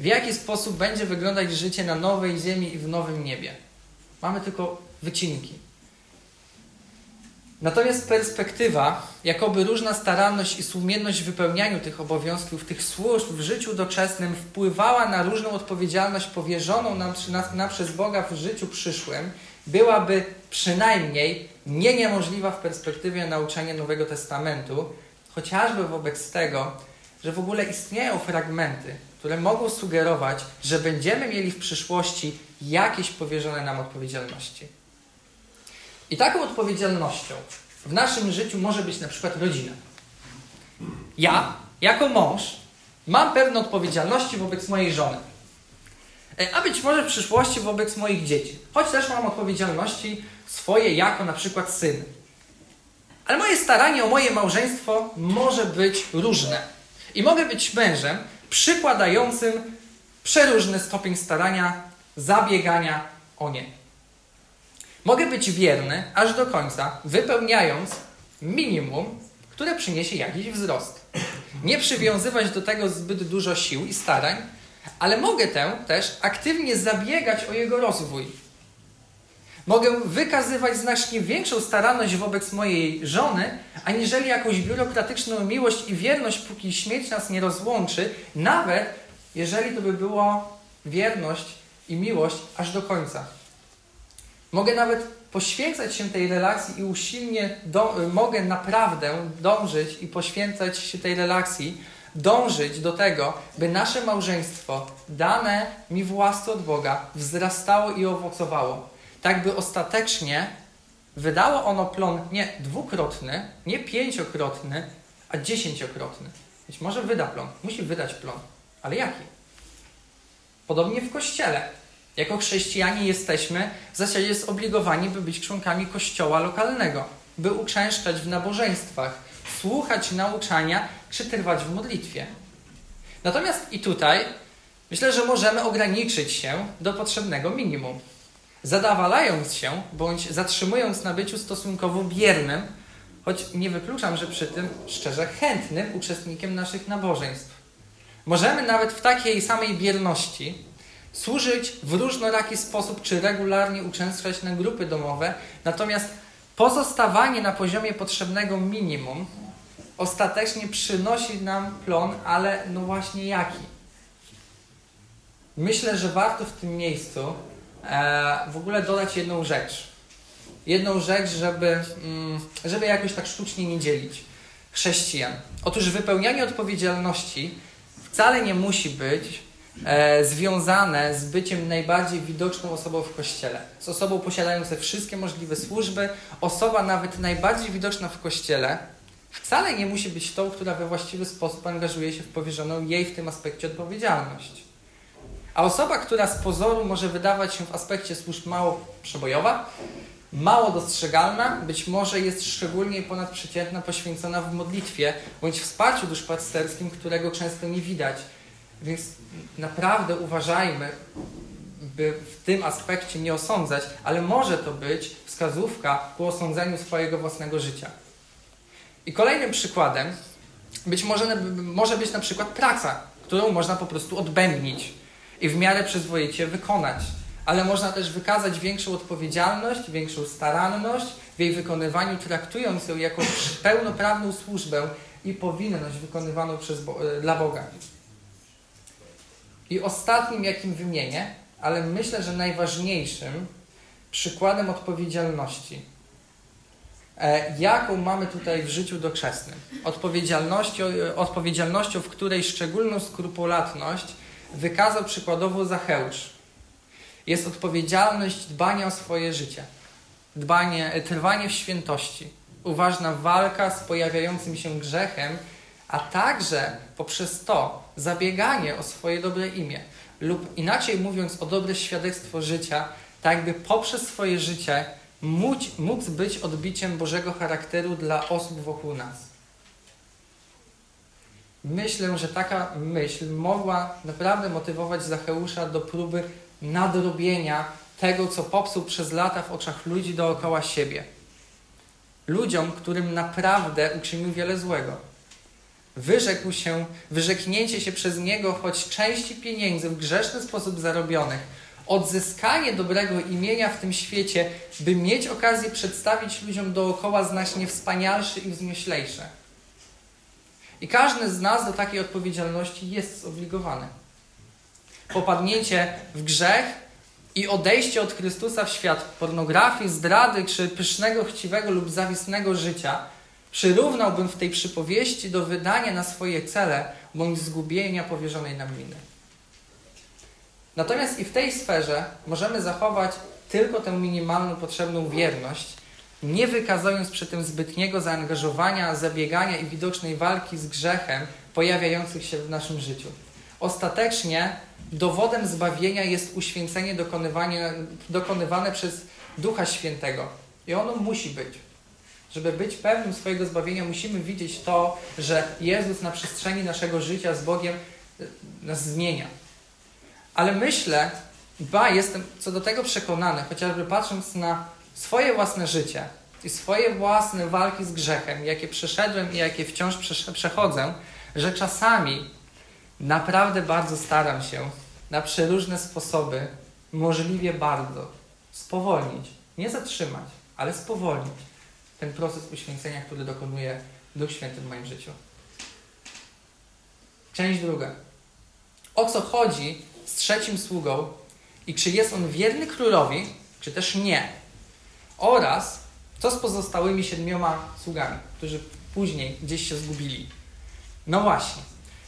w jaki sposób będzie wyglądać życie na nowej ziemi i w nowym niebie. Mamy tylko wycinki. Natomiast perspektywa, jakoby różna staranność i sumienność w wypełnianiu tych obowiązków, tych służb w życiu doczesnym wpływała na różną odpowiedzialność powierzoną nam, nam przez Boga w życiu przyszłym, byłaby przynajmniej nie niemożliwa w perspektywie nauczania Nowego Testamentu, chociażby wobec tego, że w ogóle istnieją fragmenty, które mogą sugerować, że będziemy mieli w przyszłości jakieś powierzone nam odpowiedzialności. I taką odpowiedzialnością w naszym życiu może być na przykład rodzina. Ja, jako mąż, mam pewne odpowiedzialności wobec mojej żony. E, a być może w przyszłości wobec moich dzieci. Choć też mam odpowiedzialności swoje jako na przykład syn. Ale moje staranie o moje małżeństwo może być różne. I mogę być mężem przykładającym przeróżny stopień starania, zabiegania o nie. Mogę być wierny aż do końca, wypełniając minimum, które przyniesie jakiś wzrost. Nie przywiązywać do tego zbyt dużo sił i starań, ale mogę tę też aktywnie zabiegać o jego rozwój. Mogę wykazywać znacznie większą staranność wobec mojej żony, aniżeli jakąś biurokratyczną miłość i wierność, póki śmierć nas nie rozłączy, nawet jeżeli to by było wierność i miłość aż do końca. Mogę nawet poświęcać się tej relacji i usilnie do, mogę naprawdę dążyć i poświęcać się tej relacji, dążyć do tego, by nasze małżeństwo dane mi w łasce od Boga wzrastało i owocowało. Tak by ostatecznie wydało ono plon nie dwukrotny, nie pięciokrotny, a dziesięciokrotny. Być może wyda plon, musi wydać plon, ale jaki? Podobnie w kościele. Jako chrześcijanie jesteśmy w zasadzie zobligowani, by być członkami kościoła lokalnego, by uczęszczać w nabożeństwach, słuchać nauczania czy trwać w modlitwie. Natomiast i tutaj myślę, że możemy ograniczyć się do potrzebnego minimum. Zadawalając się bądź zatrzymując na byciu stosunkowo biernym, choć nie wykluczam, że przy tym szczerze chętnym uczestnikiem naszych nabożeństw. Możemy nawet w takiej samej bierności służyć w różnoraki sposób, czy regularnie uczęszczać na grupy domowe, natomiast pozostawanie na poziomie potrzebnego minimum ostatecznie przynosi nam plon, ale no właśnie jaki? Myślę, że warto w tym miejscu e, w ogóle dodać jedną rzecz. Jedną rzecz, żeby, mm, żeby jakoś tak sztucznie nie dzielić chrześcijan. Otóż wypełnianie odpowiedzialności wcale nie musi być e, związane z byciem najbardziej widoczną osobą w kościele. Z osobą posiadającą wszystkie możliwe służby. Osoba nawet najbardziej widoczna w kościele wcale nie musi być tą, która we właściwy sposób angażuje się w powierzoną jej w tym aspekcie odpowiedzialność. A osoba, która z pozoru może wydawać się w aspekcie służb mało przebojowa, mało dostrzegalna, być może jest szczególnie ponadprzeciętna poświęcona w modlitwie bądź wsparciu duszpasterskim, którego często nie widać. Więc naprawdę uważajmy, by w tym aspekcie nie osądzać, ale może to być wskazówka ku osądzeniu swojego własnego życia. I kolejnym przykładem być może, może być na przykład praca, którą można po prostu odbębnić i w miarę przyzwoicie wykonać. Ale można też wykazać większą odpowiedzialność, większą staranność w jej wykonywaniu, traktując ją jako pełnoprawną służbę i powinność wykonywaną przez dla Boga. I ostatnim, jakim wymienię, ale myślę, że najważniejszym przykładem odpowiedzialności, e, jaką mamy tutaj w życiu doczesnym. Odpowiedzialnością, odpowiedzialnością, w której szczególną skrupulatność wykazał przykładowo Zacheusz. Jest odpowiedzialność dbania o swoje życie, dbanie, trwanie w świętości, uważna walka z pojawiającym się grzechem, a także poprzez to zabieganie o swoje dobre imię, lub inaczej mówiąc o dobre świadectwo życia, tak by poprzez swoje życie móc być odbiciem Bożego charakteru dla osób wokół nas. Myślę, że taka myśl mogła naprawdę motywować Zacheusza do próby nadrobienia tego, co popsuł przez lata w oczach ludzi dookoła siebie. Ludziom, którym naprawdę uczynił wiele złego. Wyrzekł się, wyrzeknięcie się przez niego choć części pieniędzy w grzeszny sposób zarobionych, odzyskanie dobrego imienia w tym świecie, by mieć okazję przedstawić ludziom dookoła znacznie wspanialsze i wzmyślejsze. I każdy z nas do takiej odpowiedzialności jest zobligowany. Popadnięcie w grzech i odejście od Chrystusa w świat pornografii, zdrady czy pysznego, chciwego lub zawisnego życia przyrównałbym w tej przypowieści do wydania na swoje cele bądź zgubienia powierzonej nam winy. Natomiast i w tej sferze możemy zachować tylko tę minimalną potrzebną wierność, nie wykazując przy tym zbytniego zaangażowania, zabiegania i widocznej walki z grzechem pojawiających się w naszym życiu. Ostatecznie dowodem zbawienia jest uświęcenie dokonywane przez Ducha Świętego. I ono musi być. Żeby być pewnym swojego zbawienia, musimy widzieć to, że Jezus na przestrzeni naszego życia z Bogiem e, nas zmienia. Ale myślę, ba, jestem co do tego przekonany, chociażby patrząc na swoje własne życie, i swoje własne walki z grzechem, jakie przeszedłem i jakie wciąż przechodzę, że czasami naprawdę bardzo staram się na przeróżne sposoby, możliwie bardzo, spowolnić, nie zatrzymać, ale spowolnić ten proces uświęcenia, który dokonuje Duch Święty w moim życiu. Część druga. O co chodzi z trzecim sługą i czy jest on wierny królowi, czy też nie. Oraz co z pozostałymi siedmioma sługami, którzy później gdzieś się zgubili. No właśnie.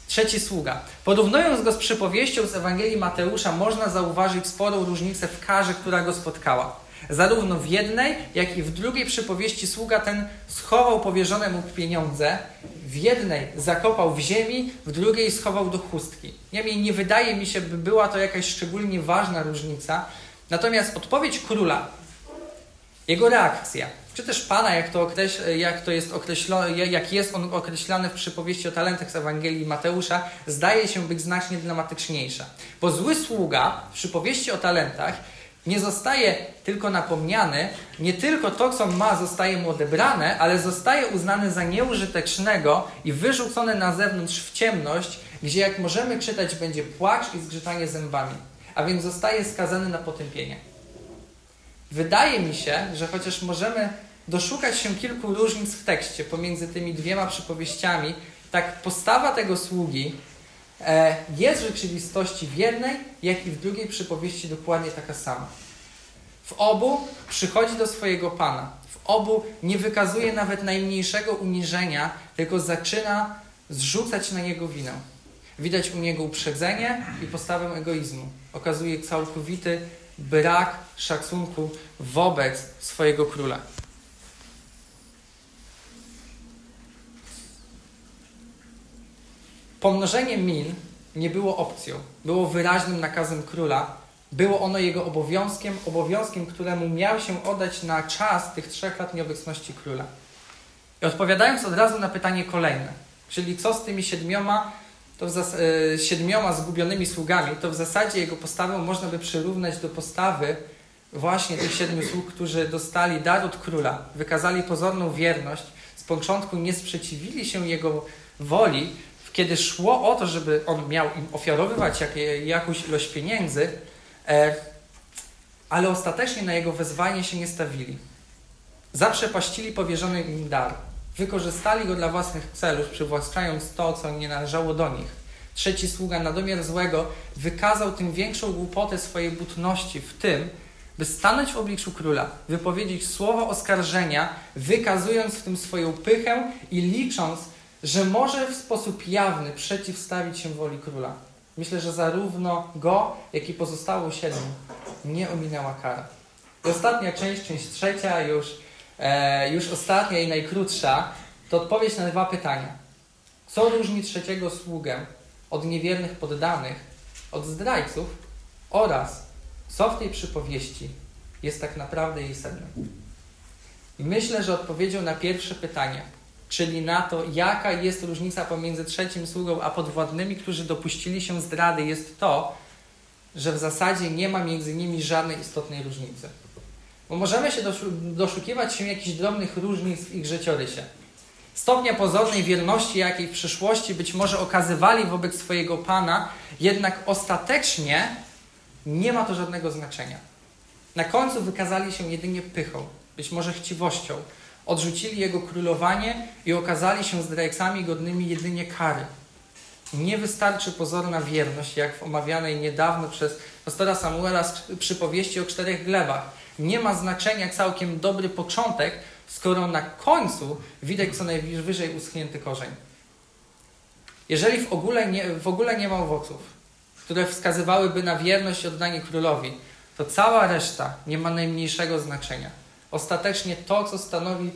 Trzeci sługa. Porównując go z przypowieścią z Ewangelii Mateusza, można zauważyć sporą różnicę w karze, która go spotkała. Zarówno w jednej, jak i w drugiej przypowieści sługa ten schował powierzone mu pieniądze, w jednej zakopał w ziemi, w drugiej schował do chustki. Niemniej nie wydaje mi się, by była to jakaś szczególnie ważna różnica. Natomiast odpowiedź króla, jego reakcja, czy też Pana, jak to, określ, jak to jest określone, jak jest on określany w przypowieści o talentach z Ewangelii Mateusza, zdaje się być znacznie dramatyczniejsza. Bo zły sługa w przypowieści o talentach nie zostaje tylko napomniany, nie tylko to, co ma, zostaje mu odebrane, ale zostaje uznany za nieużytecznego i wyrzucony na zewnątrz w ciemność, gdzie, jak możemy czytać, będzie płacz i zgrzytanie zębami, a więc zostaje skazany na potępienie. Wydaje mi się, że chociaż możemy doszukać się kilku różnic w tekście pomiędzy tymi dwiema przypowieściami, tak postawa tego sługi jest w rzeczywistości w jednej, jak i w drugiej przypowieści dokładnie taka sama. W obu przychodzi do swojego Pana. W obu nie wykazuje nawet najmniejszego uniżenia, tylko zaczyna zrzucać na niego winę. Widać u niego uprzedzenie i postawę egoizmu. Okazuje całkowity brak szacunku wobec swojego króla. Pomnożenie min nie było opcją, było wyraźnym nakazem króla. Było ono jego obowiązkiem, obowiązkiem, któremu miał się oddać na czas tych trzech lat nieobecności króla. I odpowiadając od razu na pytanie kolejne, czyli co z tymi siedmioma, to e, siedmioma zgubionymi sługami, to w zasadzie jego postawę można by przyrównać do postawy właśnie tych siedmiu sług, którzy dostali dar od króla, wykazali pozorną wierność, z początku nie sprzeciwili się jego woli, kiedy szło o to, żeby on miał im ofiarowywać jak, jakąś ilość pieniędzy, e, ale ostatecznie na jego wezwanie się nie stawili. Zaprzepaścili powierzony im dar. Wykorzystali go dla własnych celów, przywłaszczając to, co nie należało do nich. Trzeci sługa na domiar złego wykazał tym większą głupotę swojej butności w tym, by stanąć w obliczu króla, wypowiedzieć słowo oskarżenia, wykazując w tym swoją pychę i licząc, że może w sposób jawny przeciwstawić się woli króla. Myślę, że zarówno go, jak i pozostałą siedmiu nie ominęła kara. I ostatnia część, część trzecia, już, e, już ostatnia i najkrótsza, to odpowiedź na dwa pytania. Co różni trzeciego sługę od niewiernych poddanych, od zdrajców oraz co w tej przypowieści jest tak naprawdę jej sednem? Myślę, że odpowiedzią na pierwsze pytanie – czyli na to, jaka jest różnica pomiędzy trzecim sługą a podwładnymi, którzy dopuścili się zdrady, jest to, że w zasadzie nie ma między nimi żadnej istotnej różnicy. Bo możemy się doszukiwać się jakichś drobnych różnic w ich życiorysie. Stopnia pozornej wierności, jakiej w przyszłości być może okazywali wobec swojego Pana, jednak ostatecznie nie ma to żadnego znaczenia. Na końcu wykazali się jedynie pychą, być może chciwością, odrzucili jego królowanie i okazali się zdrajcami godnymi jedynie kary. Nie wystarczy pozorna wierność, jak w omawianej niedawno przez pastora Samuela przypowieści o czterech glebach. Nie ma znaczenia całkiem dobry początek, skoro na końcu widać co najwyżej uschnięty korzeń. Jeżeli w ogóle nie, w ogóle nie ma owoców, które wskazywałyby na wierność i oddanie królowi, to cała reszta nie ma najmniejszego znaczenia. Ostatecznie to, co stanowi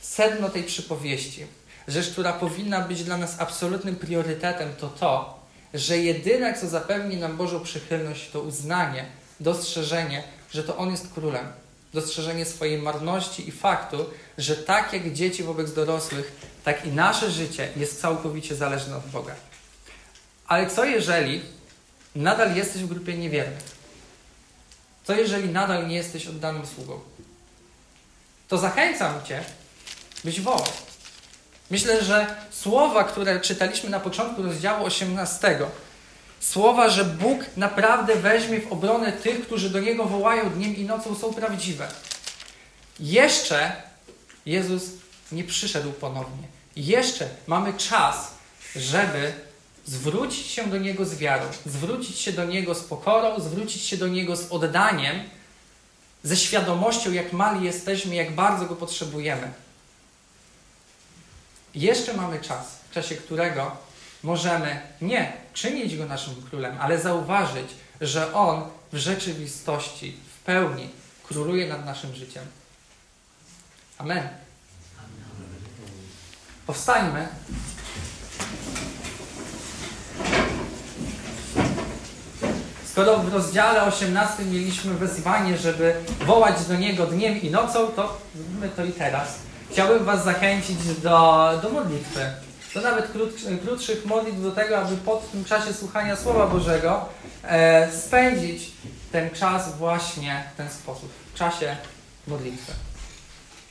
sedno tej przypowieści, rzecz, która powinna być dla nas absolutnym priorytetem, to to, że jedyne, co zapewni nam Bożą przychylność, to uznanie, dostrzeżenie, że to On jest królem. Dostrzeżenie swojej marności i faktu, że tak jak dzieci wobec dorosłych, tak i nasze życie jest całkowicie zależne od Boga. Ale co jeżeli nadal jesteś w grupie niewiernych? Co jeżeli nadal nie jesteś oddanym sługą? To zachęcam Cię, byś wołał. Myślę, że słowa, które czytaliśmy na początku rozdziału 18, słowa, że Bóg naprawdę weźmie w obronę tych, którzy do Niego wołają dniem i nocą, są prawdziwe. Jeszcze Jezus nie przyszedł ponownie. Jeszcze mamy czas, żeby zwrócić się do Niego z wiarą, zwrócić się do Niego z pokorą, zwrócić się do Niego z oddaniem, ze świadomością, jak mali jesteśmy, jak bardzo Go potrzebujemy. Jeszcze mamy czas, w czasie którego możemy nie czynić Go naszym królem, ale zauważyć, że On w rzeczywistości, w pełni króluje nad naszym życiem. Amen. Powstańmy. Skoro w rozdziale 18 mieliśmy wezwanie, żeby wołać do Niego dniem i nocą, to zrobimy to i teraz. Chciałbym Was zachęcić do, do modlitwy, do nawet krót, krótszych modlitw, do tego, aby po tym czasie słuchania Słowa Bożego e, spędzić ten czas właśnie w ten sposób, w czasie modlitwy.